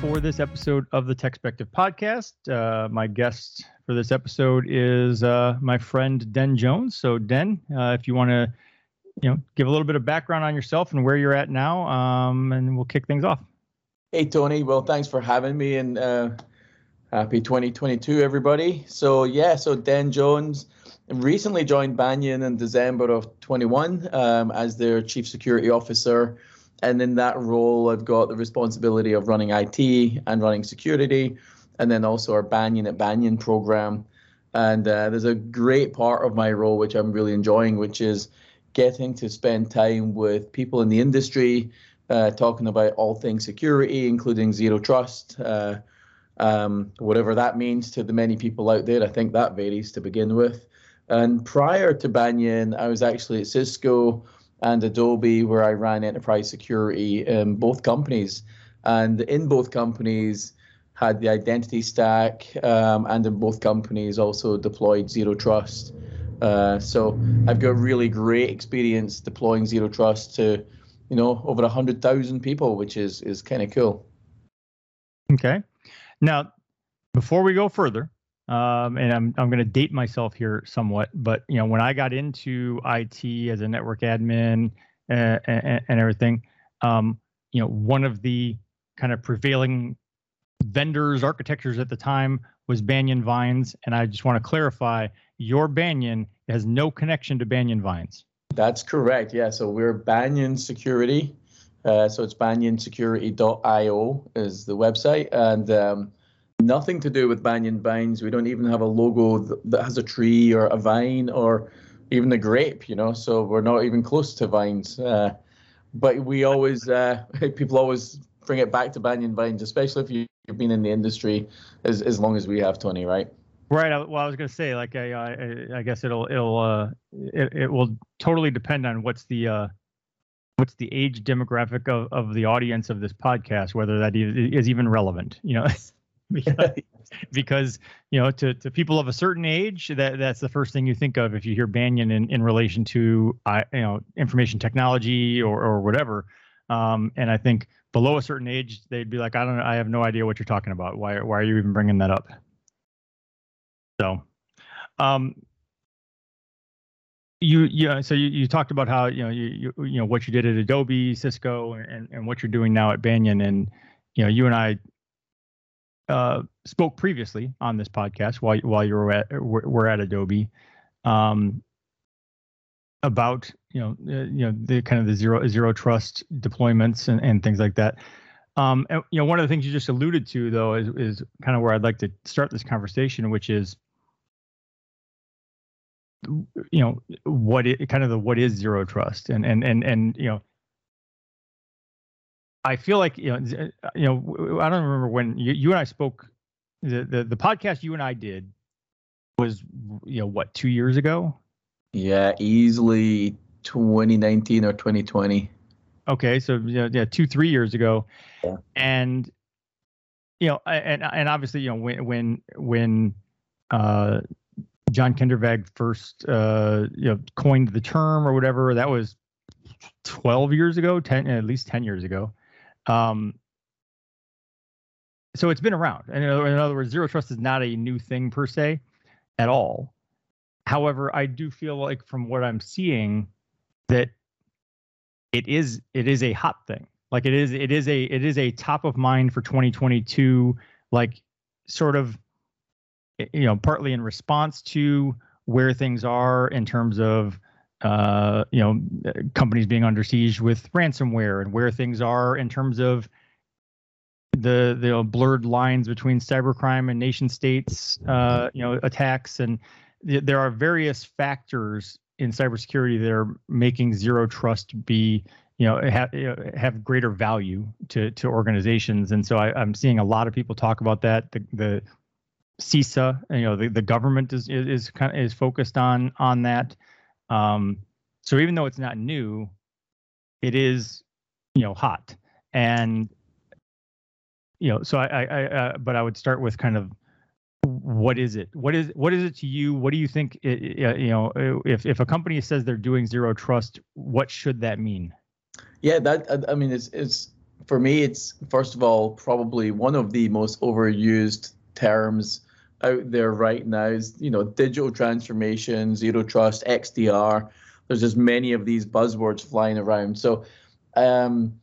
for this episode of the Techspective podcast. Uh, my guest for this episode is uh, my friend Den Jones. So, Den, uh, if you want to, you know, give a little bit of background on yourself and where you're at now, um, and we'll kick things off. Hey, Tony. Well, thanks for having me, and uh, happy 2022, everybody. So, yeah, so Den Jones recently joined Banyan in December of 21 um, as their chief security officer and in that role, I've got the responsibility of running IT and running security, and then also our Banyan at Banyan program. And uh, there's a great part of my role which I'm really enjoying, which is getting to spend time with people in the industry, uh, talking about all things security, including zero trust, uh, um, whatever that means to the many people out there. I think that varies to begin with. And prior to Banyan, I was actually at Cisco and Adobe, where I ran enterprise security in both companies. And in both companies, had the identity stack, um, and in both companies also deployed zero trust. Uh, so I've got really great experience deploying zero trust to, you know, over hundred thousand people, which is is kind of cool. Okay, now before we go further, um, and I'm I'm going to date myself here somewhat, but you know when I got into IT as a network admin uh, and, and, everything, um, you know one of the kind of prevailing vendors architectures at the time was Banyan Vines, and I just want to clarify your Banyan has no connection to Banyan Vines. That's correct. Yeah, so we're Banyan Security. Uh, so it's banyansecurity.io is the website, and um, nothing to do with banyan vines. We don't even have a logo that has a tree or a vine or even a grape, you know. So we're not even close to vines. Uh, but we always, uh, people always bring it back to banyan vines, especially if you've been in the industry as as long as we have, Tony. Right? Right. Well, I was going to say, like, I, I, I guess it'll, it'll, uh, it, it will totally depend on what's the, uh, what's the age demographic of, of the audience of this podcast, whether that is even relevant. You know. because, you know to, to people of a certain age that that's the first thing you think of if you hear banyan in, in relation to uh, you know information technology or, or whatever. Um, and i think below a certain age they'd be like i don't know i have no idea what you're talking about. Why why are you even bringing that up? So um you yeah so you, you talked about how you know you, you you know what you did at adobe cisco and and what you're doing now at banyan. And you know you and i uh, spoke previously on this podcast while while you were at were at Adobe um, about you know uh, you know the kind of the zero zero trust deployments and, and things like that. Um, and, you know one of the things you just alluded to though is is kind of where I'd like to start this conversation, which is you know what it kind of the what is zero trust and and and and you know I feel like you know, uh, you know, I don't remember when you, you and I spoke. The, the the podcast you and I did was you know what two years ago. Yeah, easily 2019 or 2020. Okay, so yeah, yeah two three years ago, yeah. and you know, and and obviously you know when when when uh, John Kindervag first uh, you know coined the term or whatever that was 12 years ago 10 at least 10 years ago um, so it's been around. And in other words, zero trust is not a new thing per se at all. However, I do feel like from what I'm seeing that it is it is a hot thing. Like it is it is a it is a top of mind for 2022 like sort of you know partly in response to where things are in terms of uh, you know, companies being under siege with ransomware and where things are in terms of the the blurred lines between cybercrime and nation states, uh, you know, attacks, and th- there are various factors in cybersecurity that are making zero trust be, you know, have have greater value to to organizations, and so I, am seeing a lot of people talk about that. The the CISA, you know, the, the government is is kind of is focused on on that. Um, so even though it's not new, it is, you know, hot. And, you know, so I, I, I uh, but I would start with kind of what is it? What is what is it to you? What do you think? It, you know, if if a company says they're doing zero trust, what should that mean? Yeah, that I mean, it's it's for me, it's first of all probably one of the most overused terms out there right now. Is you know digital transformation, zero trust, XDR. There's just many of these buzzwords flying around. So um,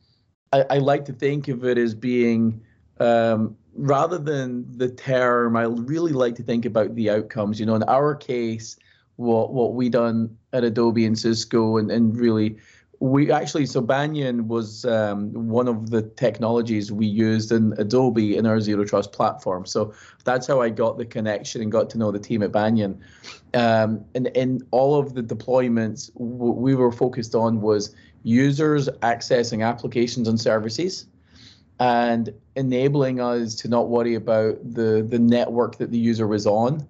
I, I, like to think of it as being um, rather than the term. I really like to think about the outcomes. You know, in our case, what what we done at Adobe and Cisco, and and really we actually so Banyan was um, one of the technologies we used in Adobe in our zero trust platform. So that's how I got the connection and got to know the team at Banyan. Um, and in all of the deployments, what we were focused on was users accessing applications and services, and enabling us to not worry about the the network that the user was on.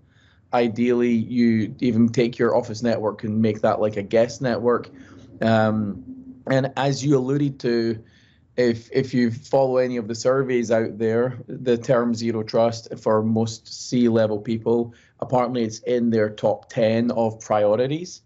Ideally, you even take your Office network and make that like a guest network um, and as you alluded to, if if you follow any of the surveys out there, the term zero trust for most C-level people, apparently it's in their top ten of priorities.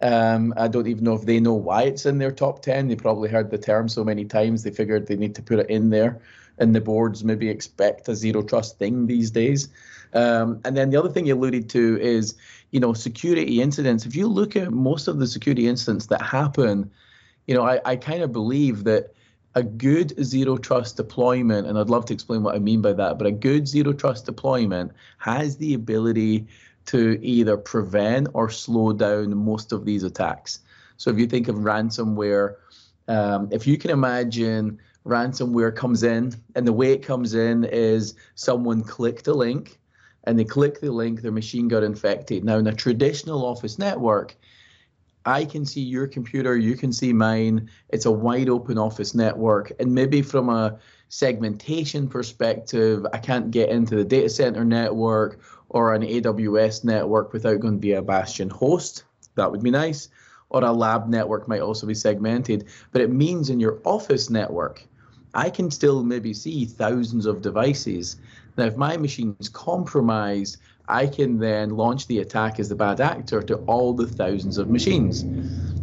Um, I don't even know if they know why it's in their top ten. They probably heard the term so many times they figured they need to put it in there. And the boards maybe expect a zero trust thing these days. Um, and then the other thing you alluded to is, you know, security incidents. If you look at most of the security incidents that happen, you know, I, I kind of believe that a good zero trust deployment, and I'd love to explain what I mean by that, but a good zero trust deployment has the ability to either prevent or slow down most of these attacks. So if you think of ransomware, um, if you can imagine ransomware comes in, and the way it comes in is someone clicked a link and they click the link, their machine got infected. Now, in a traditional office network, I can see your computer, you can see mine. It's a wide open office network. And maybe from a segmentation perspective, I can't get into the data center network or an AWS network without going to be a Bastion host. That would be nice. Or a lab network might also be segmented. But it means in your office network, I can still maybe see thousands of devices. Now, if my machine is compromised, I can then launch the attack as the bad actor to all the thousands of machines.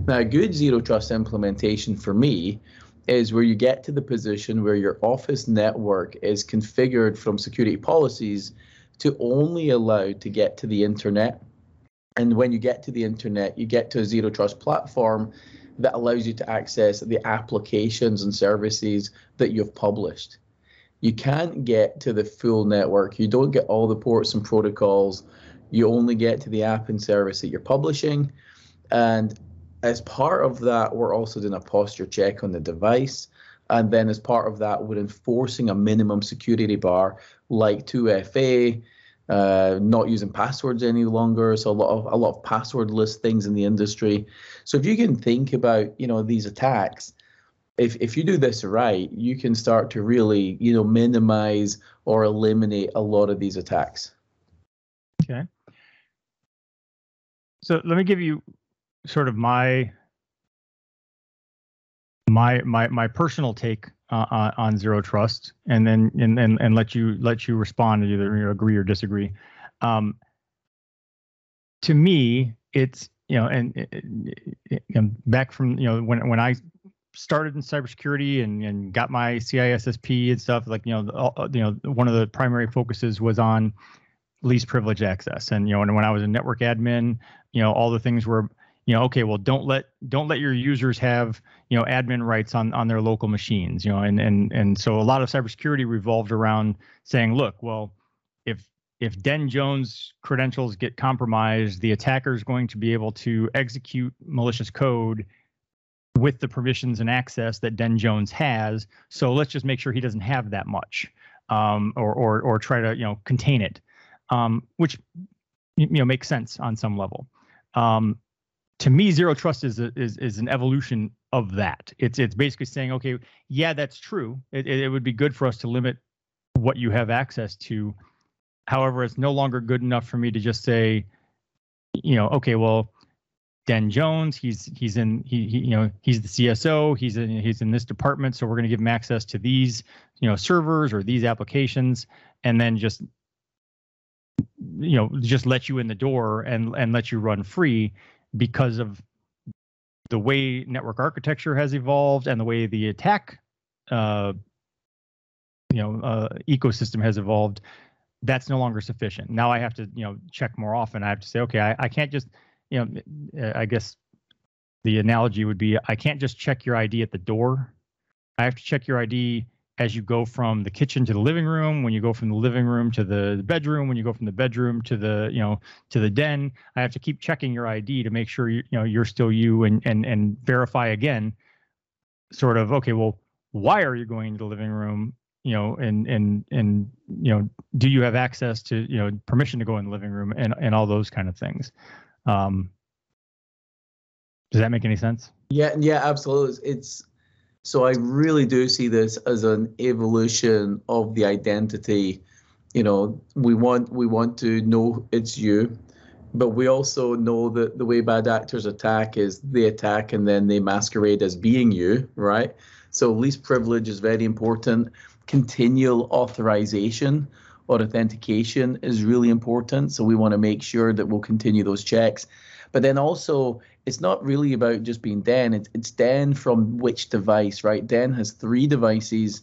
Now, a good zero trust implementation for me is where you get to the position where your office network is configured from security policies to only allow to get to the internet. And when you get to the internet, you get to a zero trust platform that allows you to access the applications and services that you've published you can't get to the full network. You don't get all the ports and protocols. You only get to the app and service that you're publishing. And as part of that, we're also doing a posture check on the device. And then as part of that, we're enforcing a minimum security bar like 2FA, uh, not using passwords any longer. So a lot of a lot of passwordless things in the industry. So if you can think about, you know, these attacks, if if you do this right, you can start to really, you know, minimize or eliminate a lot of these attacks. Okay. So let me give you sort of my my my my personal take uh, on, on zero trust, and then and, and and let you let you respond to either you agree or disagree. Um, to me, it's you know, and, eh, eh, eh, and back from you know when when I started in cybersecurity and, and got my CISSP and stuff, like you know, all, uh, you know, one of the primary focuses was on least privilege access. And you know, and when I was a network admin, you know, all the things were, you know, okay, well, don't let don't let your users have you know admin rights on on their local machines. You know, and and and so a lot of cybersecurity revolved around saying, look, well, if if Den Jones credentials get compromised, the attacker is going to be able to execute malicious code with the permissions and access that Den Jones has. So let's just make sure he doesn't have that much, um, or or or try to you know contain it, um, which you know makes sense on some level. Um, to me, zero trust is a, is is an evolution of that. It's it's basically saying, okay, yeah, that's true. It it would be good for us to limit what you have access to. However, it's no longer good enough for me to just say, you know, okay, well, Den Jones. He's he's in he, he, you know he's the CSO. He's in he's in this department, so we're going to give him access to these you know servers or these applications, and then just you know just let you in the door and and let you run free because of the way network architecture has evolved and the way the attack uh, you know uh, ecosystem has evolved, that's no longer sufficient. Now I have to you know check more often. I have to say, okay, I, I can't just you know I guess the analogy would be I can't just check your ID at the door. I have to check your ID as you go from the kitchen to the living room, when you go from the living room to the bedroom, when you go from the bedroom to the, you know, to the den. I have to keep checking your ID to make sure you, you know, you're still you and and and verify again, sort of, okay, well, why are you going to the living room? You know, and and and you know, do you have access to, you know, permission to go in the living room and and all those kind of things. Um, does that make any sense? Yeah, yeah, absolutely. It's so I really do see this as an evolution of the identity. You know, we want we want to know it's you, but we also know that the way bad actors attack is they attack and then they masquerade as being you, right? So least privilege is very important. Continual authorization or authentication is really important. So we want to make sure that we'll continue those checks. But then also it's not really about just being Den. It's it's Den from which device, right? Den has three devices,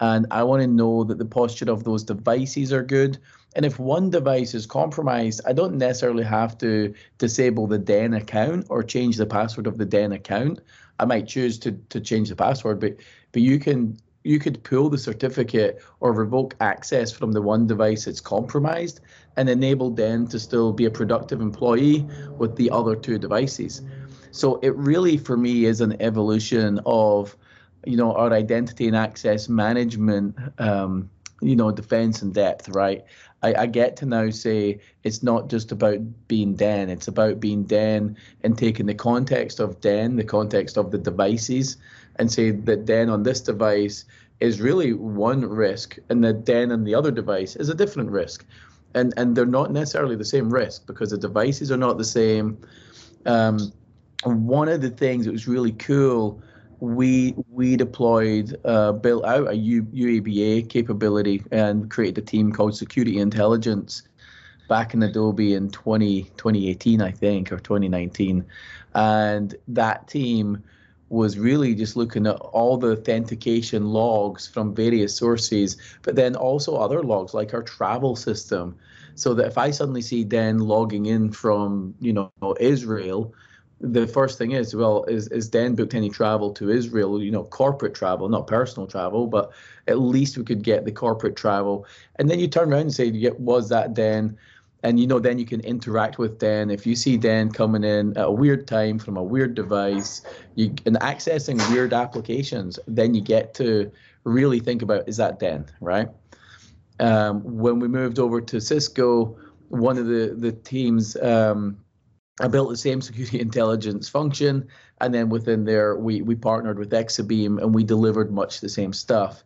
and I want to know that the posture of those devices are good. And if one device is compromised, I don't necessarily have to disable the Den account or change the password of the Den account. I might choose to to change the password, but but you can you could pull the certificate or revoke access from the one device that's compromised and enable Den to still be a productive employee with the other two devices. So it really, for me, is an evolution of, you know, our identity and access management, um, you know, defense in depth, right? I, I, get to now say it's not just about being Den, it's about being Den and taking the context of Den, the context of the devices, and say that Den on this device is really one risk, and that Den on the other device is a different risk. And, and they're not necessarily the same risk because the devices are not the same. Um, one of the things that was really cool we we deployed uh, built out a U, UEBA capability and created a team called Security Intelligence back in Adobe in 20, 2018, I think, or 2019. And that team was really just looking at all the authentication logs from various sources, but then also other logs like our travel system. So that if I suddenly see Den logging in from, you know, Israel, the first thing is, well, is is Den booked any travel to Israel? You know, corporate travel, not personal travel, but at least we could get the corporate travel. And then you turn around and say, yeah, was that Den? And you know, then you can interact with Den. If you see Den coming in at a weird time from a weird device, you and accessing weird applications, then you get to really think about is that Den, right? Um, when we moved over to Cisco, one of the the teams um, I built the same security intelligence function, and then within there, we we partnered with Exabeam, and we delivered much the same stuff.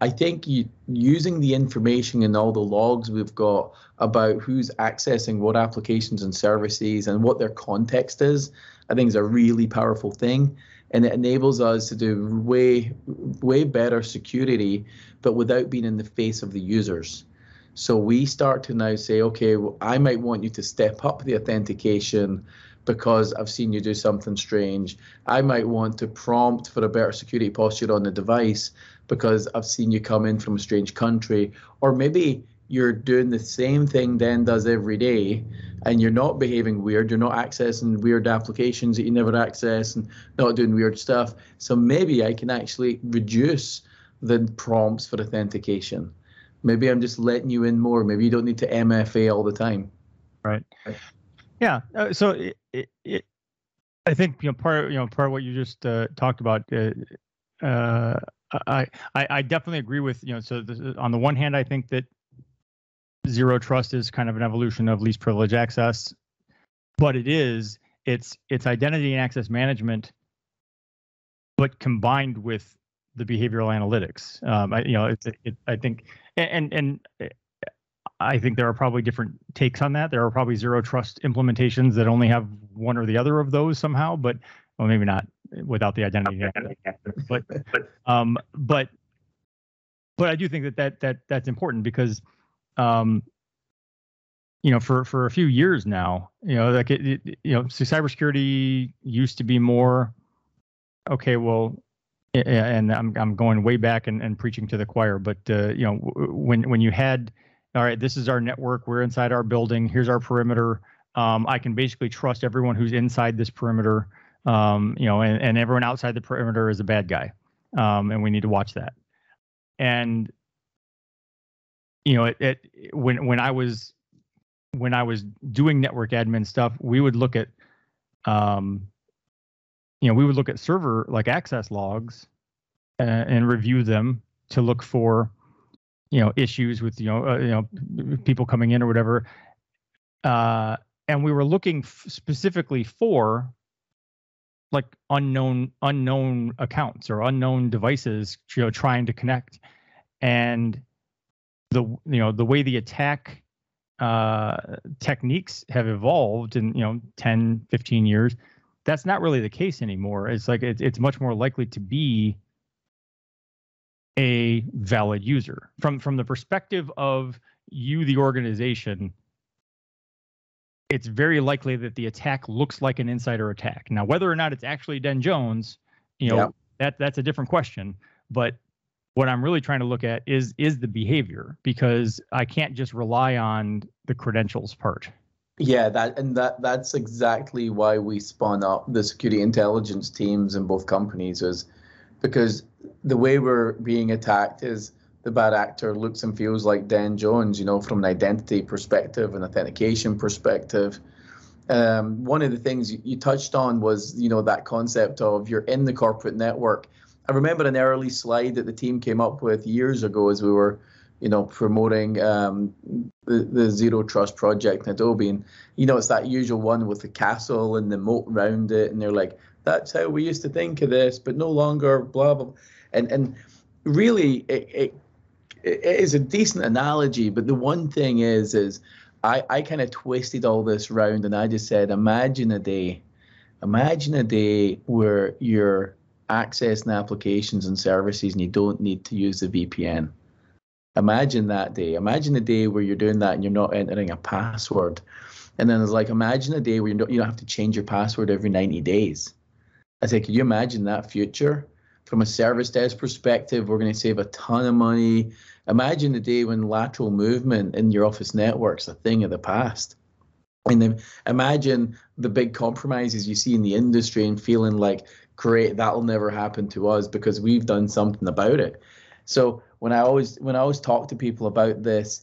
I think you, using the information and all the logs we've got about who's accessing what applications and services and what their context is, I think is a really powerful thing, and it enables us to do way way better security, but without being in the face of the users. So we start to now say, okay, well, I might want you to step up the authentication because I've seen you do something strange. I might want to prompt for a better security posture on the device because I've seen you come in from a strange country. Or maybe you're doing the same thing Den does every day and you're not behaving weird, you're not accessing weird applications that you never access and not doing weird stuff. So maybe I can actually reduce the prompts for authentication maybe I'm just letting you in more. Maybe you don't need to MFA all the time. Right. Yeah. Uh, so it, it, it, I think you know part you know part of what you just uh, talked about. Uh, uh I, I I definitely agree with you know. So this, on the one hand, I think that zero trust is kind of an evolution of least privilege access, but it is it's it's identity and access management, but combined with the behavioral analytics. Um, I, you know, it, it, I think, and and eh, I think there are probably different takes on that. There are probably zero trust implementations that only have one or the other of those somehow, but well, maybe not without the identity. but um, but but I do think that that that that's important because um, you know, for for a few years now, you know, like it, it, you know, so cybersecurity used to be more okay. Well, and I'm I'm going way back and, and preaching to the choir, but uh, you know when when you had all right, this is our network, we're inside our building, here's our perimeter. Um, I can basically trust everyone who's inside this perimeter, um, you know, and, and everyone outside the perimeter is a bad guy, um, and we need to watch that. And you know, it, it when when I was when I was doing network admin stuff, we would look at um, you know, we would look at server like access logs uh, and review them to look for, you know, issues with you know, uh, you know, people coming in or whatever. Uh, and we were looking f- specifically for like unknown unknown accounts or unknown devices, you know, trying to connect. And the you know the way the attack uh, techniques have evolved in you know 10 15 years that's not really the case anymore. It's like it's it's much more likely to be a valid user from from the perspective of you, the organization. It's very likely that the attack looks like an insider attack. Now, whether or not it's actually Den Jones, you know, yep. that that's a different question. But what I'm really trying to look at is is the behavior because I can't just rely on the credentials part. Yeah, that and that that's exactly why we spun up the security intelligence teams in both companies is because the way we're being attacked is the bad actor looks and feels like Den Jones, you know, from an identity perspective, an authentication perspective. Um, one of the things you, you touched on was, you know, that concept of you're in the corporate network. I remember an early slide that the team came up with years ago as we were you know, promoting um, the, the Zero Trust project in Adobe. And, you know, it's that usual one with the castle and the moat around it. And they're like, that's how we used to think of this, but no longer, blah, blah. And, and really, it, it, it is a decent analogy. But the one thing is, is I, I kind of twisted all this round and I just said, imagine a day, imagine a day where you're accessing applications and services and you don't need to use the VPN Imagine that day. Imagine a day where you're doing that and you're not entering a password. And then it's like, imagine a day where you don't, you don't have to change your password every 90 days. I say, can you imagine that future? From a service desk perspective, we're going to save a ton of money. Imagine the day when lateral movement in your office network's a thing of the past. And then imagine the big compromises you see in the industry and feeling like, great, that'll never happen to us because we've done something about it. So when I always when I always talk to people about this,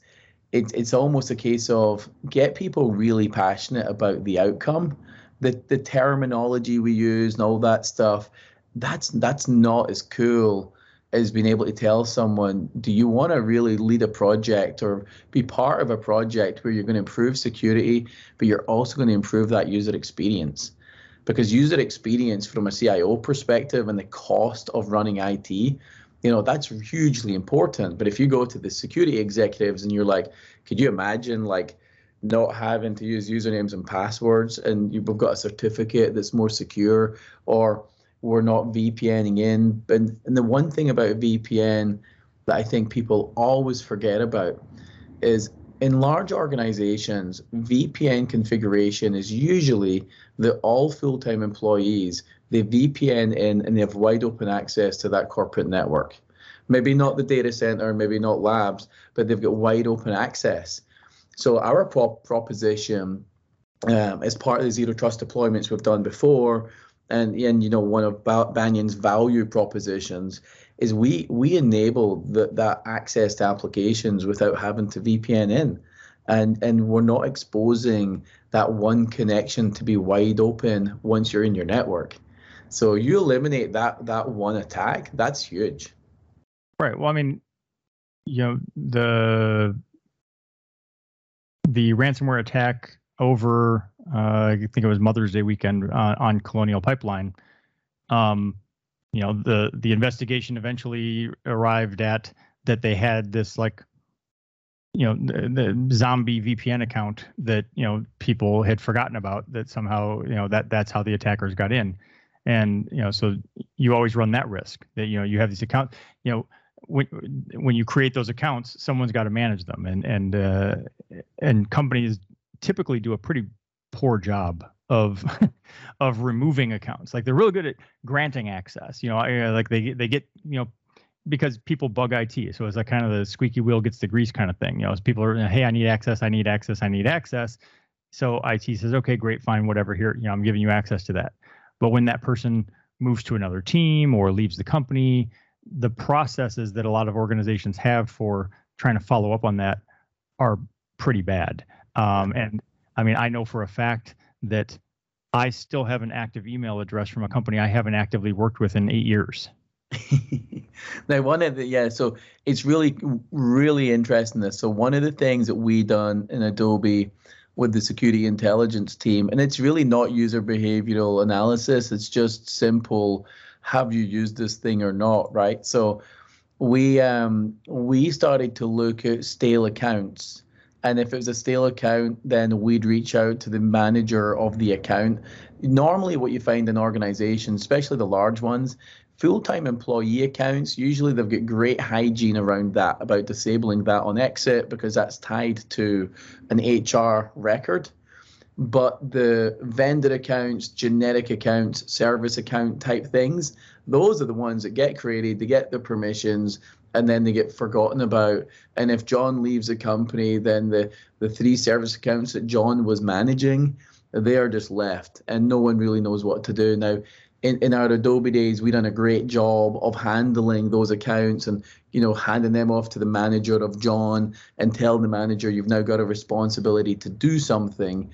it's it's almost a case of get people really passionate about the outcome, the the terminology we use and all that stuff. That's that's not as cool as being able to tell someone, do you want to really lead a project or be part of a project where you're going to improve security, but you're also going to improve that user experience? Because user experience from a CIO perspective and the cost of running IT you know that's hugely important. But if you go to the security executives and you're like could you imagine like not having to use usernames and passwords and you've got a certificate that's more secure or we're not vpning in? And, and the one thing about vpn that i think people always forget about is in large organizations vpn configuration is usually that all full-time employees they VPN in and they have wide open access to that corporate network. Maybe not the data center, maybe not labs, but they've got wide open access. So our prop- proposition um, as part of the zero trust deployments we've done before, and and you know one of Banyan's value propositions is we we enable the, that access to applications without having to VPN in, and and we're not exposing that one connection to be wide open once you're in your network. So you eliminate that that one attack, that's huge. Right. Well, I mean, you know, the the ransomware attack over uh, I think it was Mother's Day weekend uh, on Colonial Pipeline. Um, you know, the the investigation eventually arrived at that they had this like you know the, the, zombie VPN account that you know people had forgotten about that somehow you know that that's how the attackers got in and you know so you always run that risk that you know you have these accounts you know when when you create those accounts someone's got to manage them and and uh, and companies typically do a pretty poor job of of removing accounts. Like they're really good at granting access. You know, like they they get you know because people bug IT. So it's like kind of the squeaky wheel gets the grease kind of thing. You know, as people are, hey, I need access, I need access, I need access. So IT says, okay, great, fine, whatever. Here, you know, I'm giving you access to that. But when that person moves to another team or leaves the company, the processes that a lot of organizations have for trying to follow up on that are pretty bad. Um, and I mean, I know for a fact that I still have an active email address from a company I haven't actively worked with in eight years. now, one of the yeah, so it's really really interesting. This so one of the things that we done in Adobe with the security intelligence team, and it's really not user behavioral analysis. It's just simple: have you used this thing or not? Right. So we um we started to look at stale accounts and if it was a stale account then we'd reach out to the manager of the account normally what you find in organizations especially the large ones full-time employee accounts usually they've got great hygiene around that about disabling that on exit because that's tied to an hr record but the vendor accounts generic accounts service account type things those are the ones that get created they get the permissions and then they get forgotten about. And if John leaves the company, then the, the three service accounts that John was managing, they are just left, and no one really knows what to do. Now, in, in our Adobe days, we done a great job of handling those accounts and you know handing them off to the manager of John and telling the manager you've now got a responsibility to do something,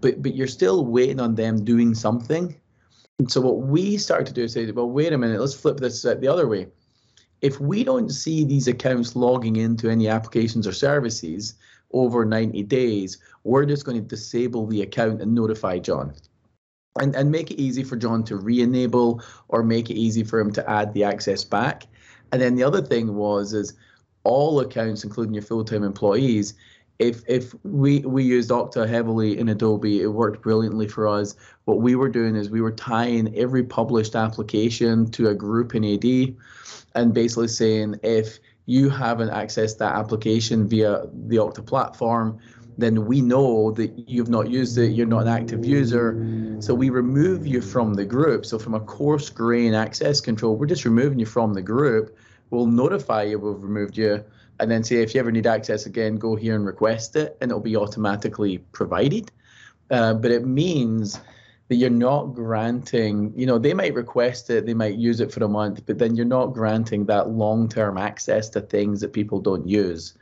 but but you're still waiting on them doing something. And so what we started to do is say, well, wait a minute, let's flip this the other way if we don't see these accounts logging into any applications or services over 90 days, we're just going to disable the account and notify John. And, and make it easy for John to re-enable or make it easy for him to add the access back. And then the other thing was is all accounts, including your full-time employees, if if we we used Okta heavily in Adobe, it worked brilliantly for us. What we were doing is we were tying every published application to a group in AD and basically saying if you haven't accessed that application via the Okta platform, then we know that you've not used it, you're not an active user. So we remove you from the group. So from a coarse grain access control, we're just removing you from the group. We'll notify you we've removed you and then say if you ever need access again, go here and request it and it'll be automatically provided. Uh, but it means that you're not granting, you know, they might request it, they might use it for a month, but then you're not granting that long-term access to things that people don't use.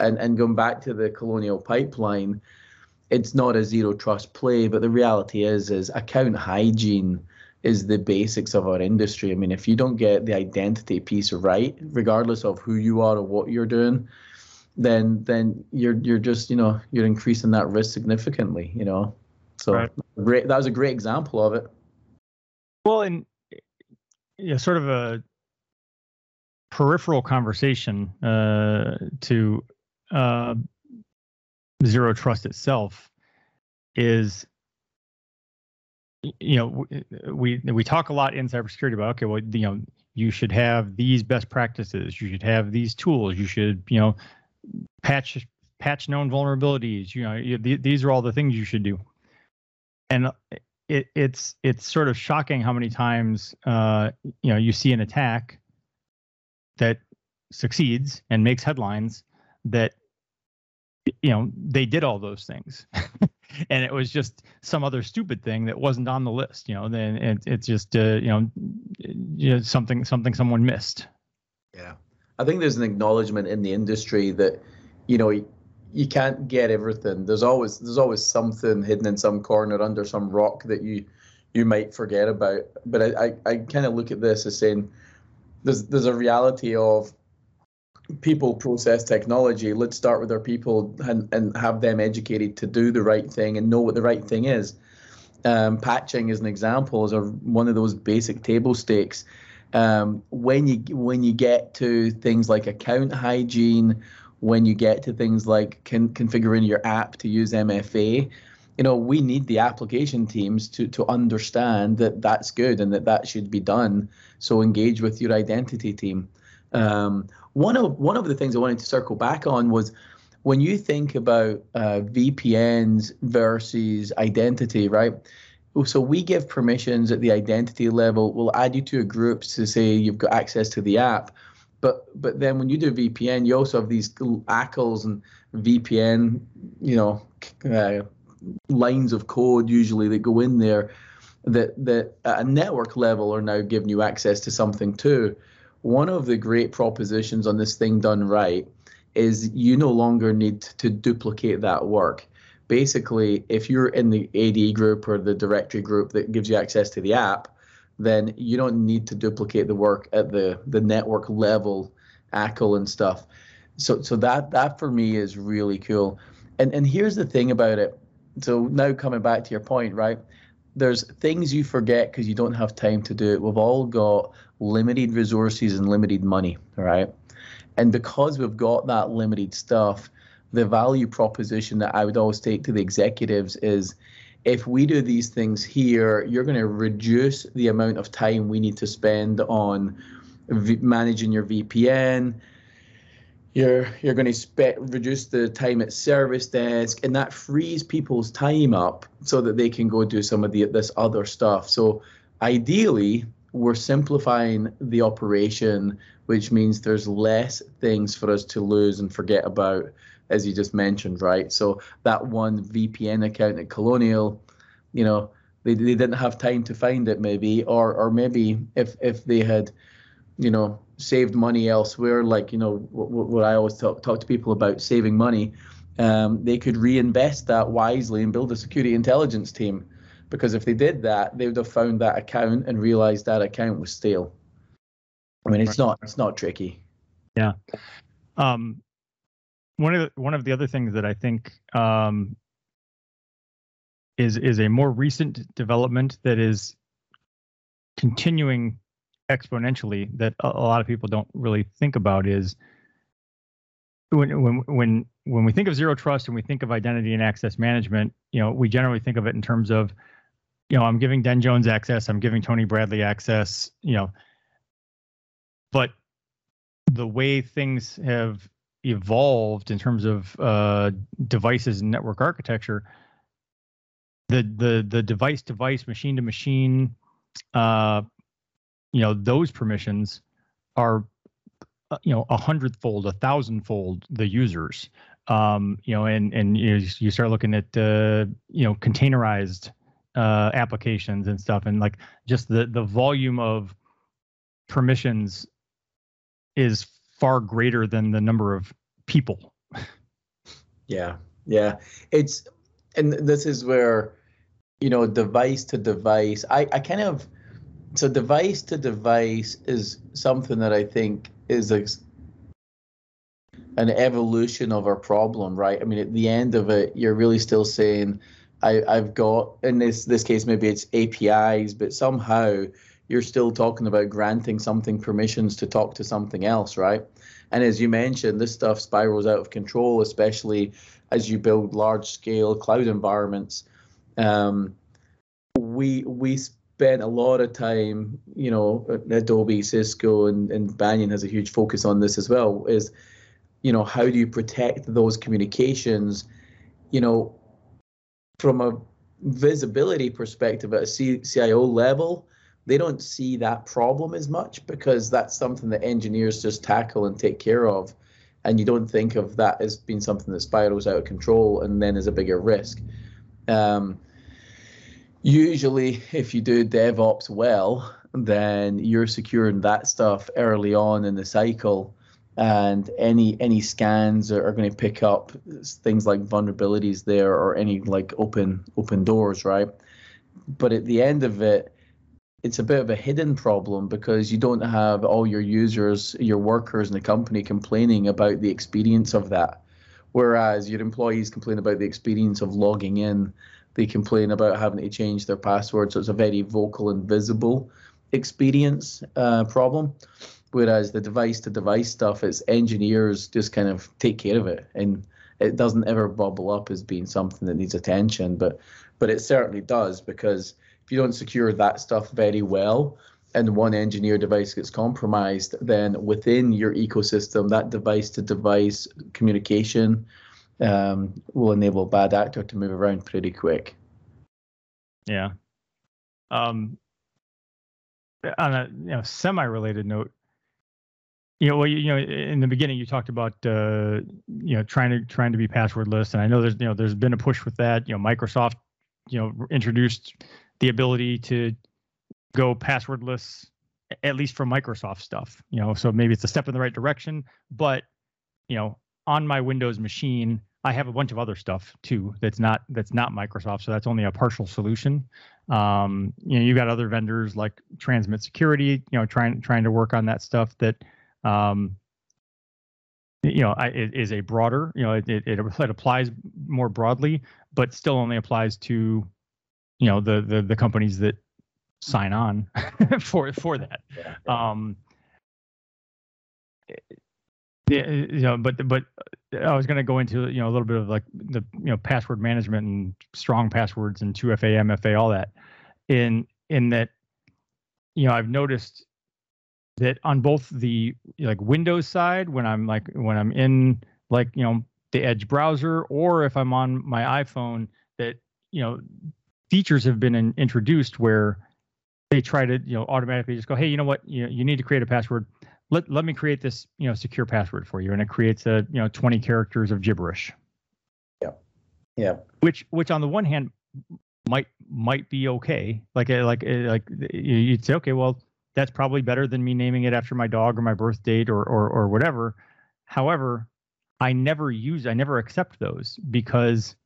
And and going back to the colonial pipeline, it's not a zero trust play, but the reality is is account hygiene is the basics of our industry. I mean, if you don't get the identity piece right, regardless of who you are or what you're doing, then then you're you're just, you know, you're increasing that risk significantly, you know. So right. great. That was a great example of it. Well, and yeah, sort of a peripheral conversation uh, to uh, zero trust itself is you know we we talk a lot in cybersecurity about okay well you know you should have these best practices you should have these tools you should you know patch patch known vulnerabilities you know you, these are all the things you should do. And it, it's it's sort of shocking how many times uh, you know you see an attack that succeeds and makes headlines that you know they did all those things and it was just some other stupid thing that wasn't on the list you know then it, it's just uh, you know you know something something someone missed yeah i think there's an acknowledgement in the industry that you know you can't get everything. There's always there's always something hidden in some corner under some rock that you you might forget about. But I I, I kind of look at this as saying there's there's a reality of people process technology. Let's start with our people and, and have them educated to do the right thing and know what the right thing is. Um, patching is an example is a, one of those basic table stakes. Um, when you when you get to things like account hygiene when you get to things like con- configuring your app to use MFA, you know, we need the application teams to to understand that that's good and that that should be done. So engage with your identity team. Um, one of one of the things I wanted to circle back on was when you think about uh, VPNs versus identity, right? So we give permissions at the identity level. We'll add you to a group to say you've got access to the app. But but then when you do VPN, you also have these ACLs and VPN, you know, uh, lines of code usually that go in there that that at a network level are now giving you access to something too. One of the great propositions on this thing done right is you no longer need to duplicate that work. Basically, if you're in the AD group or the directory group that gives you access to the app, then you don't need to duplicate the work at the the network level, ACL and stuff. So so that that for me is really cool. And and here's the thing about it. So now coming back to your point, right? There's things you forget because you don't have time to do it. We've all got limited resources and limited money, right? And because we've got that limited stuff, the value proposition that I would always take to the executives is if we do these things here, you're going to reduce the amount of time we need to spend on v- managing your VPN. You're you're going to spe- reduce the time at service desk, and that frees people's time up so that they can go do some of the this other stuff. So ideally, we're simplifying the operation, which means there's less things for us to lose and forget about as you just mentioned, right? So that one VPN account at Colonial, you know, they, they didn't have time to find it maybe, or or maybe if if they had, you know, saved money elsewhere, like you know what, what I always talk talk to people about saving money, um, they could reinvest that wisely and build a security intelligence team, because if they did that, they would have found that account and realized that account was stale. I mean, it's not it's not tricky. Yeah. Um, one of the, one of the other things that I think um, is is a more recent development that is continuing exponentially that a, a lot of people don't really think about is when when when when we think of zero trust and we think of identity and access management, you know, we generally think of it in terms of, you know, I'm giving Den Jones access, I'm giving Tony Bradley access, you know, but the way things have evolved in terms of uh, devices and network architecture, the the the device device machine to machine, uh, you know, those permissions are uh, you know a hundredfold, a thousandfold the users. Um, you know, and and you, you start looking at uh, you know containerized uh, applications and stuff, and like just the the volume of permissions is far greater than the number of people. Yeah, yeah. It's and this is where you know device to device. I I kind of so device to device is something that I think is a, an evolution of our problem, right? I mean, at the end of it, you're really still saying, I, I've got in this this case maybe it's APIs, but somehow you're still talking about granting something permissions to talk to something else, right? And as you mentioned, this stuff spirals out of control, especially as you build large scale cloud environments. Um, we we spent a lot of time, you know, Adobe, Cisco, and, and Banyan has a huge focus on this as well. Is you know how do you protect those communications? You know, from a visibility perspective at a CIO level, they don't see that problem as much because that's something that engineers just tackle and take care of. And you don't think of that as being something that spirals out of control and then is a bigger risk. Um, usually, if you do DevOps well, then you're securing that stuff early on in the cycle and any any scans are, are, going to pick up things like vulnerabilities there or any like open open doors right but at the end of it it's a bit of a hidden problem because you don't have all your users, your workers in the company complaining about the experience of that. Whereas your employees complain about the experience of logging in, they complain about having to change their password. So it's a very vocal and visible experience uh, problem. Whereas the device to device stuff, it's engineers just kind of take care of it and it doesn't ever bubble up as being something that needs attention. But but it certainly does because if you don't secure that stuff very well and one engineer device gets compromised, then within your ecosystem, that device to device communication um, will enable a bad actor to move around pretty quick. Yeah. Um, on a you know semi-related note, you know, well, you, you know, in the beginning you talked about uh, you know trying to trying to be passwordless, and I know there's you know there's been a push with that. You know, Microsoft you know introduced the ability to go passwordless at least for Microsoft stuff. You know, so maybe it's a step in the right direction, but you know, on my Windows machine, I have a bunch of other stuff too that's not that's not Microsoft, so that's only a partial solution. Um, you know, you've got other vendors like Transmit Security, you know, trying trying to work on that stuff that um, you know I, it is a broader, you know, it, it it applies more broadly, but still only applies to you know the the the companies that sign on for for that. Um, yeah, you know, but but I was going to go into you know a little bit of like the you know password management and strong passwords and 2FA, MFA, all that. In in that, you know, I've noticed that on both the like Windows side, when I'm like when I'm in like you know the Edge browser, or if I'm on my iPhone, that you know features have been in, introduced where they try to you know automatically just go, hey, you know what, you you need to create a password. Let let me create this you know secure password for you. And it creates a you know 20 characters of gibberish. Yeah. Yeah. Which which on the one hand might might be okay. Like uh, like uh, like you'd say okay well that's probably better than me naming it after my dog or my birth date or or or whatever however i never use i never accept those because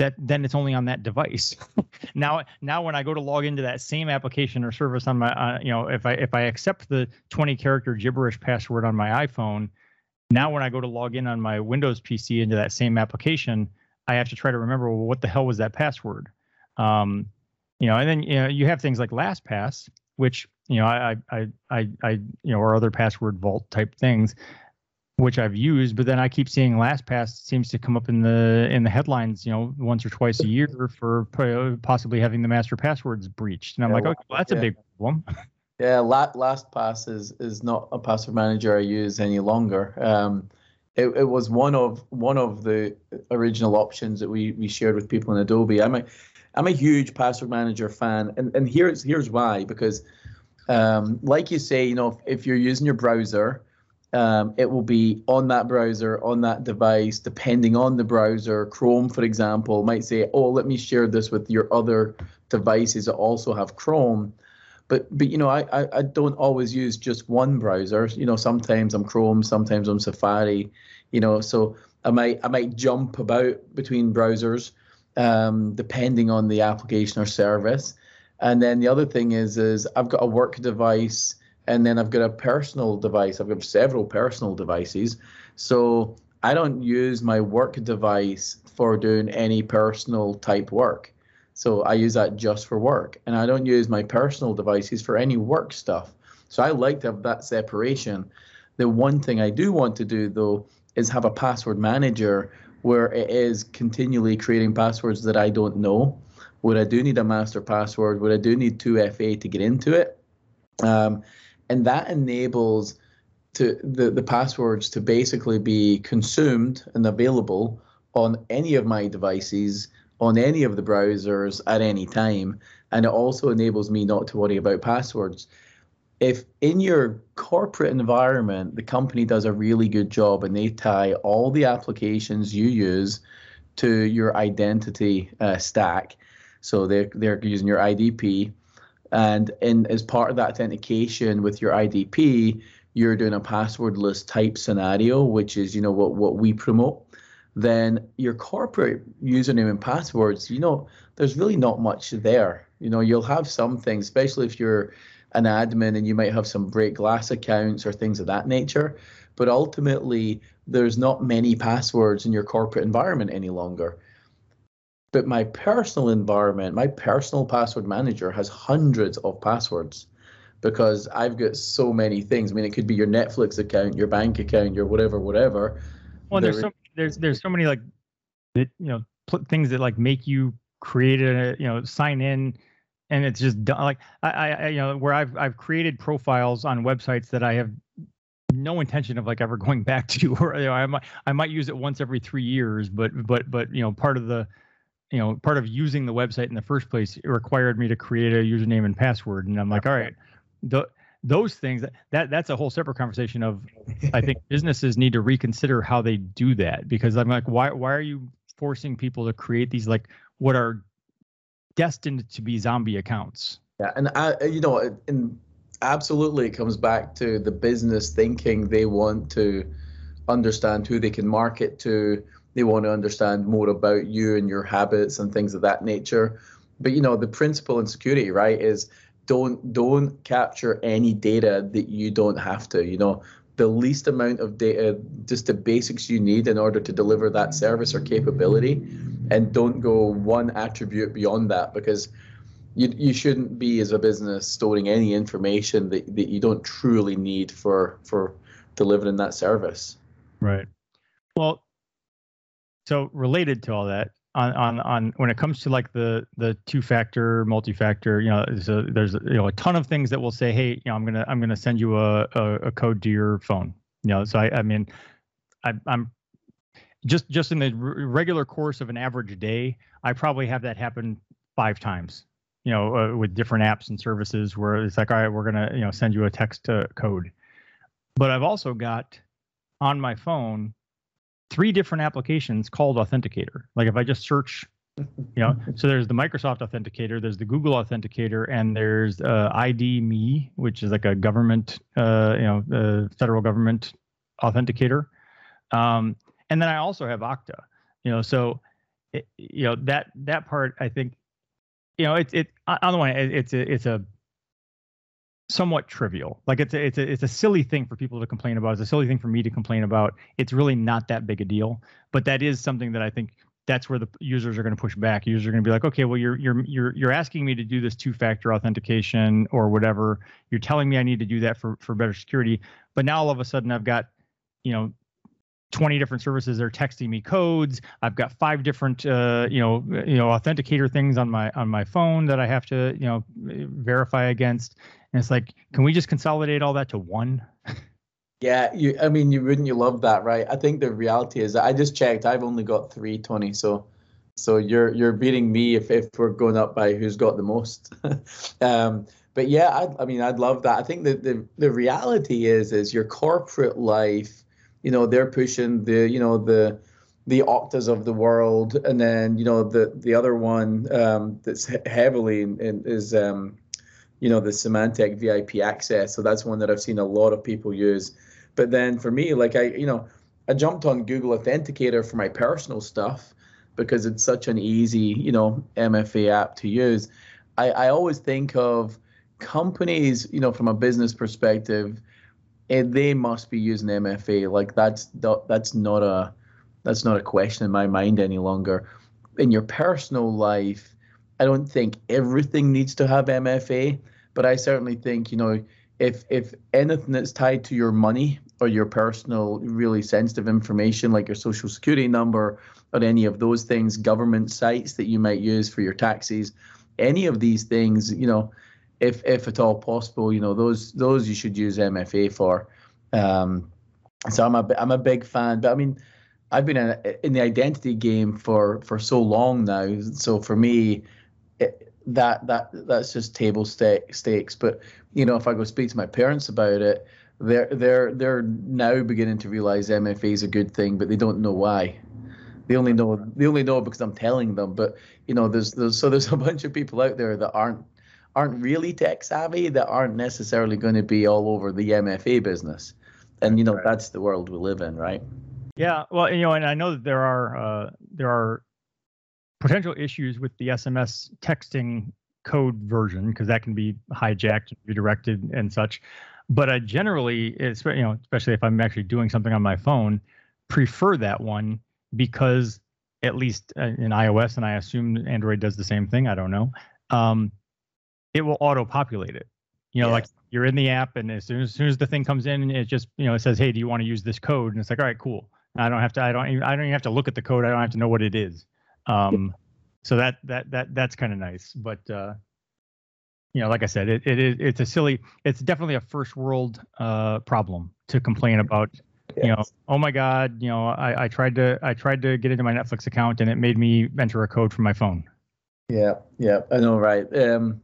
that then it's only on that device. now, now when I go to log into that same application or service on my, uh, you know, if I if I accept the 20 character gibberish password on my iPhone, now when I go to log in on my Windows PC into that same application, I have to try to remember well, what the hell was that password. Um, you know, and then you know you have things like LastPass, which you know I I I I you know or other password vault type things which I've used, but then I keep seeing LastPass seems to come up in the in the headlines, you know, once or twice a year for possibly having the master passwords breached, and I'm yeah, like, okay, well, that's yeah. a big problem. Yeah, LastPass is is not a password manager I use any longer. Um, it, it was one of one of the original options that we we shared with people in Adobe. I'm a I'm a huge password manager fan, and and here's here's why because, um, like you say, you know, if, if you're using your browser um, it will be on that browser, on that device, depending on the browser. Chrome, for example, might say, "Oh, let me share this with your other devices that also have Chrome." But but you know, I, I, I don't always use just one browser. You know, sometimes I'm Chrome, sometimes I'm Safari. You know, so I might I might jump about between browsers um, depending on the application or service. And then the other thing is is I've got a work device and then I've got a personal device. I've got several personal devices. So I don't use my work device for doing any personal type work. So I use that just for work. And I don't use my personal devices for any work stuff. So I like to have that separation. The one thing I do want to do though is have a password manager where it is continually creating passwords that I don't know. Where I do need a master password, where I do need 2FA to get into it. Um, and that enables to the, the passwords to basically be consumed and available on any of my devices on any of the browsers at any time and it also enables me not to worry about passwords if in your corporate environment the company does a really good job and they tie all the applications you use to your identity uh, stack so they're, they're using your idp and in as part of that authentication with your IDP, you're doing a passwordless type scenario, which is you know what what we promote. Then your corporate username and passwords, you know, there's really not much there. You know, you'll have some things, especially if you're an admin and you might have some break glass accounts or things of that nature. But ultimately, there's not many passwords in your corporate environment any longer. But my personal environment, my personal password manager has hundreds of passwords because I've got so many things. I mean, it could be your Netflix account, your bank account, your whatever, whatever. Well, there's so there's there's so many like, you know, things that like make you create a you know sign in, and it's just like I, I you know where I've I've created profiles on websites that I have no intention of like ever going back to, or you know, I might I might use it once every three years, but but but you know, part of the you know part of using the website in the first place it required me to create a username and password, and I'm like, all right, the those things that that's a whole separate conversation of I think businesses need to reconsider how they do that because I'm like, why why are you forcing people to create these like what are destined to be zombie accounts? Yeah, and I, you know, and absolutely, it comes back to the business thinking. They want to understand who they can market to. They want to understand more about you and your habits and things of that nature. But you know, the principle in security, right, is don't don't capture any data that you don't have to. You know, the least amount of data, uh, just the basics you need in order to deliver that service or capability, and don't go one attribute beyond that because you you shouldn't be as a business storing any information that, that you don't truly need for for delivering that service. Right. Well, so related to all that, on on on when it comes to like the the two factor, multi factor, you know, there's a, there's you know a ton of things that will say, hey, you know, I'm gonna I'm gonna send you a a, a code to your phone. You know, so I I mean, I, I'm just just in the regular course of an average day, I probably have that happen five times you know, uh, with different apps and services where it's like, all right, we're gonna, you know, send you a text uh, code. But I've also got on my phone three different applications called Authenticator. Like if I just search, you know, so there's the Microsoft Authenticator, there's the Google Authenticator, and there's uh, ID.me, which is like a government, uh, you know, uh, federal government authenticator. Um, and then I also have Okta. You know, so it, you know that that part I think you know, it's it on the one hand, it's a it's a somewhat trivial. Like it's a, it's a it's a silly thing for people to complain about. It's a silly thing for me to complain about. It's really not that big a deal, but that is something that I think that's where the users are going to push back. Users are going to be like, okay, well, you're you're you're you're asking me to do this two-factor authentication or whatever. You're telling me I need to do that for for better security, but now all of a sudden I've got, you know, 20 different services are texting me codes i've got five different uh, you know you know authenticator things on my on my phone that i have to you know verify against and it's like can we just consolidate all that to one? Yeah you i mean you wouldn't you love that right? I think the reality is i just checked i've only got 320 so so you're you're beating me if, if we're going up by who's got the most. Um, but yeah I, I mean i'd love that. I think that the, the reality is is your corporate life you know they're pushing the you know the the Oktas of the world, and then you know the the other one um, that's heavily in, in, is um, you know the Symantec VIP access. So that's one that I've seen a lot of people use. But then for me, like I you know I jumped on Google Authenticator for my personal stuff because it's such an easy you know MFA app to use. I, I always think of companies you know from a business perspective and they must be using MFA. Like that's that's not a that's not a question in my mind any longer. In your personal life, I don't think everything needs to have MFA, but I certainly think you know if if anything that's tied to your money or your personal really sensitive information like your social security number or any of those things government sites that you might use for your taxes any of these things you know if if at all possible, you know those those you should use MFA for. Um, so I'm a I'm a big fan, but I mean, I've been in, in the identity game for for so long now. So for me, that that that's just table stakes. But you know, if I go speak to my parents about it, they're they're they're now beginning to realize MFA is a good thing, but they don't know why. They only know they only know because I'm telling them. But you know, there's there's so there's a bunch of people out there that aren't aren't really tech savvy that aren't necessarily going to be all over the MFA business. And you know right. that's the world we live in, right? Yeah, well, you know, and I know that there are uh, there are potential issues with the SMS texting code version because that can be hijacked, and redirected, and such. But I generally, you know, especially if I'm actually doing something on my phone, prefer that one because at least uh, in iOS, and I assume Android does the same thing. I don't know. Um, it will auto populate it. You know, yeah. like you're in the app, and as soon as, as soon as the thing comes in, it just you know it says, "Hey, do you want to use this code?" And it's like, "All right, cool." I don't have to. I don't. I don't even have to look at the code. I don't have to know what it is. Um, so that that that that's kind of nice. But uh, you know, like I said, it, it is it's a silly. It's definitely a first world uh, problem to complain about yes. you know oh my god you know I, I tried to i tried to get into my netflix account and it made me enter a code from my phone yeah yeah i know right um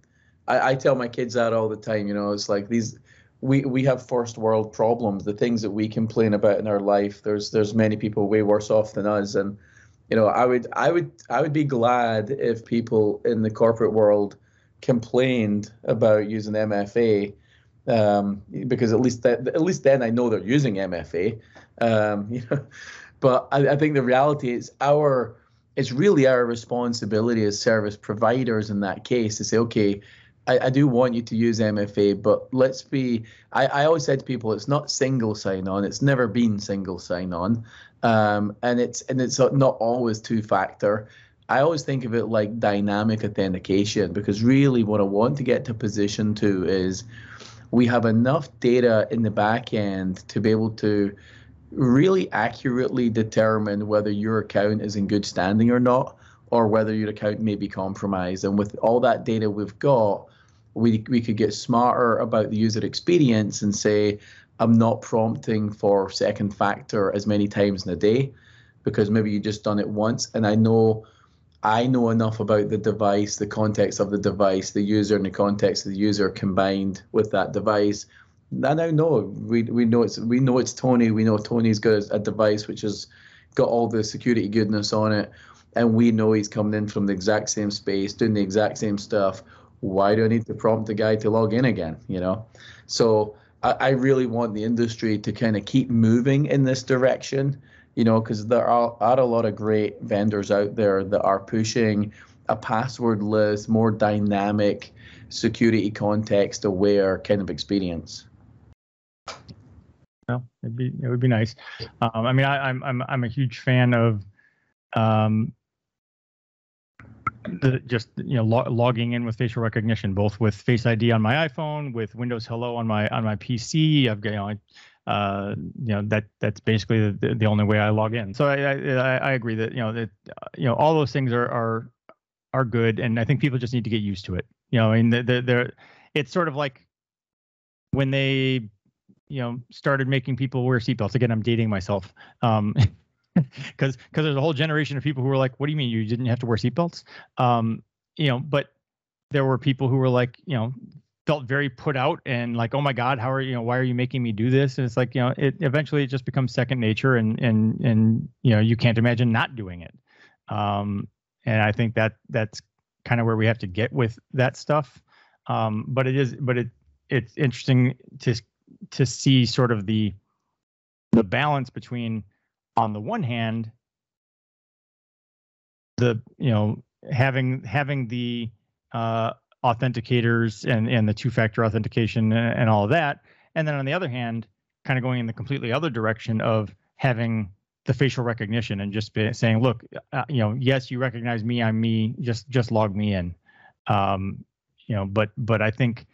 I, I tell my kids that all the time you know it's like these we we have first world problems the things that we complain about in our life there's there's many people way worse off than us and you know i would i would i would be glad if people in the corporate world complained about using mfa um, because at least that, at least then I know they're using MFA. Um, you know, but I, I think the reality is our it's really our responsibility as service providers in that case to say, okay, I, I, do want you to use MFA, but let's be. I, I always said to people, it's not single sign-on. It's never been single sign-on, um, and it's and it's not always two-factor. I always think of it like dynamic authentication because really, what I want to get to position to is we have enough data in the back end to be able to really accurately determine whether your account is in good standing or not, or whether your account may be compromised. And with all that data we've got, we, we could get smarter about the user experience and say, I'm not prompting for second factor as many times in a day because maybe you just done it once. And I know I know enough about the device, the context of the device, the user, and the context of the user combined with that device. I now know we we know it's we know it's Tony. We know Tony's got a device which has got all the security goodness on it, and we know he's coming in from the exact same space, doing the exact same stuff. Why do I need to prompt the guy to log in again? You know, so I, I really want the industry to kind of keep moving in this direction you know, because there are, are a lot of great vendors out there that are pushing a passwordless, more dynamic, security context aware kind of experience. Well, it'd be it would be nice. Um, I mean, I, am I'm I'm a huge fan of um, the, just you know lo- logging in with facial recognition, both with Face ID on my iPhone, with Windows Hello on my on my PC. I've got you know, uh, you know that that's basically the, the only way I log in. So I, I, I agree that you know that you know all those things are are are good, and I think people just need to get used to it. You know, I mean, they're, they're it's sort of like when they you know started making people wear seatbelts. Again, I'm dating myself. Um, because because there's a whole generation of people who were like, "What do you mean you didn't have to wear seatbelts?" Um, you know, but there were people who were like, you know, felt very put out and like, oh my God, how are you know, why are you making me do this? And it's like, you know, it eventually it just becomes second nature and and and you know, you can't imagine not doing it. Um, and I think that that's kind of where we have to get with that stuff. Um, but it is, but it it's interesting to to see sort of the the balance between on the one hand the you know having having the uh, authenticators and and the two factor authentication and, and all of that and then on the other hand kind of going in the completely other direction of having the facial recognition and just saying look uh, you know yes you recognize me i'm me just just log me in. Um you know but but i think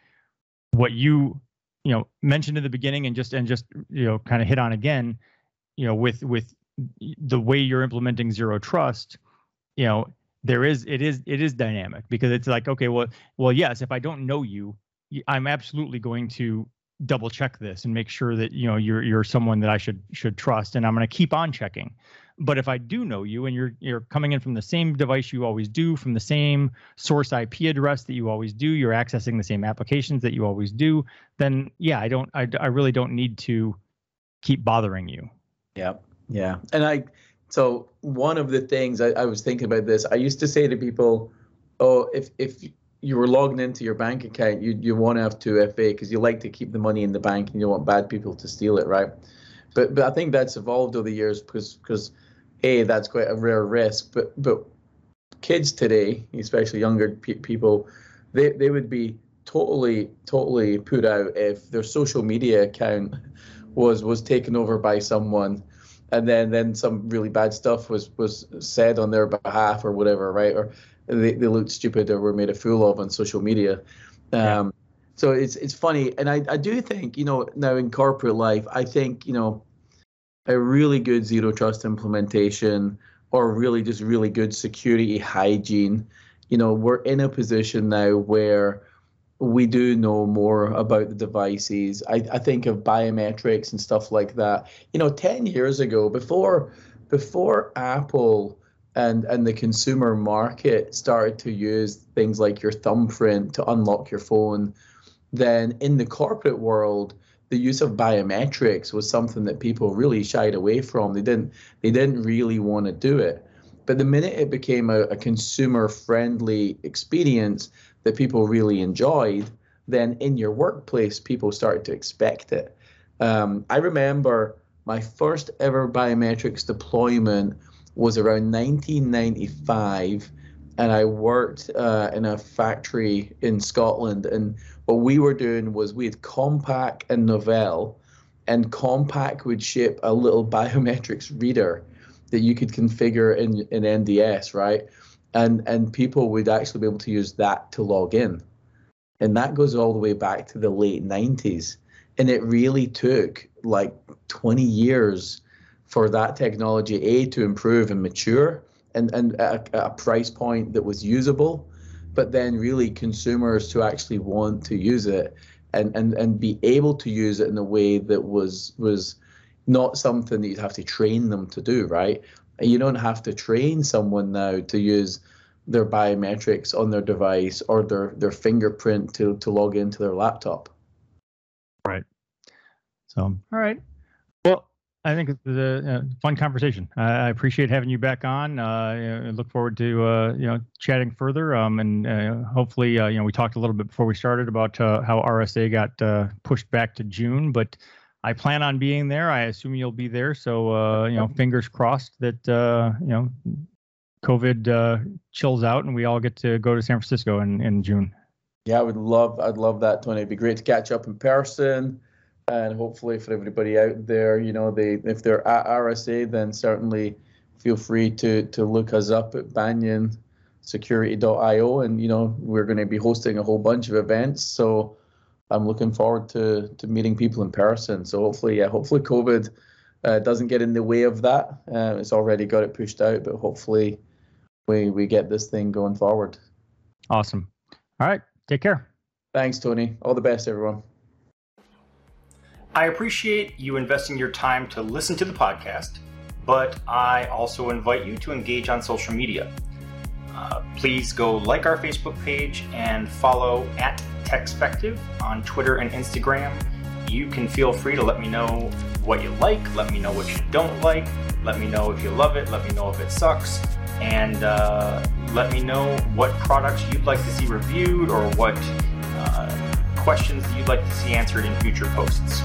what you you know mentioned in the beginning and just and just you know kind of hit on again you know with with the way you're implementing zero trust you know there is it is it is dynamic because it's like okay well well yes if i don't know you i'm absolutely going to double check this and make sure that you know you're you're someone that i should should trust and i'm going to keep on checking. But if i do know you and you're you're coming in from the same device you always do from the same source ip address that you always do you're accessing the same applications that you always do then yeah i don't i, I really don't need to keep bothering you yeah yeah and i so one of the things I, I, was thinking about this, I used to say to people, "Oh, if if you were logging into your bank account, you you want to have two FA because you like to keep the money in the bank and you don't want bad people to steal it, right?" But but I think that's evolved over the years because because a that's quite a rare risk, but but kids today, especially younger pe- people, they they would be totally totally put out if their social media account was was taken over by someone and then then some really bad stuff was was said on their behalf or whatever, right? Or they, they looked stupid or were made a fool of on social media. Um, yeah. So it's it's funny, and I, I do think you know now in corporate life, I think you know a really good zero trust implementation or really just really good security hygiene. You know, we're in a position now where we do know more about the devices. I, I think of biometrics and stuff like that. You know, 10 years ago, before before Apple and and the consumer market started to use things like your thumbprint to unlock your phone, then in the corporate world, the use of biometrics was something that people really shied away from. They didn't they didn't really want to do it. But the minute it became a, a consumer friendly experience that people really enjoyed, then in your workplace, people started to expect it. Um, I remember my first ever biometrics deployment was around 1995 and I worked uh, in a factory in Scotland. And what we were doing was we had Compaq and Novell, and Compaq would ship a little biometrics reader that you could configure in in NDS, right? And and people would actually be able to use that to log in, and that goes all the way back to the late 90s. And it really took like 20 years for that technology a to improve and mature and, and at a, a price point that was usable but then really consumers to actually want to use it and, and, and be able to use it in a way that was was not something that you'd have to train them to do, right? You don't have to train someone now to use their biometrics on their device or their, their fingerprint to, to log into their laptop. Right. So, all right. Well, I think it's a, a fun conversation. I appreciate having you back on. Uh, I look forward to uh, you know chatting further. Um, and uh, hopefully, uh, you know, we talked a little bit before we started about uh, how RSA got uh, pushed back to June, but I plan on being there. I assume you'll be there. So uh, you know, fingers crossed that uh, you know COVID uh, chills out and we all get to go to San Francisco in in June. Yeah, I would love. I'd love that, Tony. It'd be great to catch up in person and hopefully for everybody out there, you know, they if they're at RSA, then certainly feel free to to look us up at Banyan security.io and you know we're going to be hosting a whole bunch of events so i'm looking forward to to meeting people in person so hopefully yeah hopefully covid uh, doesn't get in the way of that. Uh, it's already got it pushed out but hopefully we we get this thing going forward. Awesome. All right take care. Thanks tony. All the best everyone. I appreciate you investing your time to listen to the podcast, but I also invite you to engage on social media. Uh, please go like our Facebook page and follow at Techspective on Twitter and Instagram. You can feel free to let me know what you like, let me know what you don't like, let me know if you love it, let me know if it sucks, and uh, let me know what products you'd like to see reviewed or what uh, questions you'd like to see answered in future posts.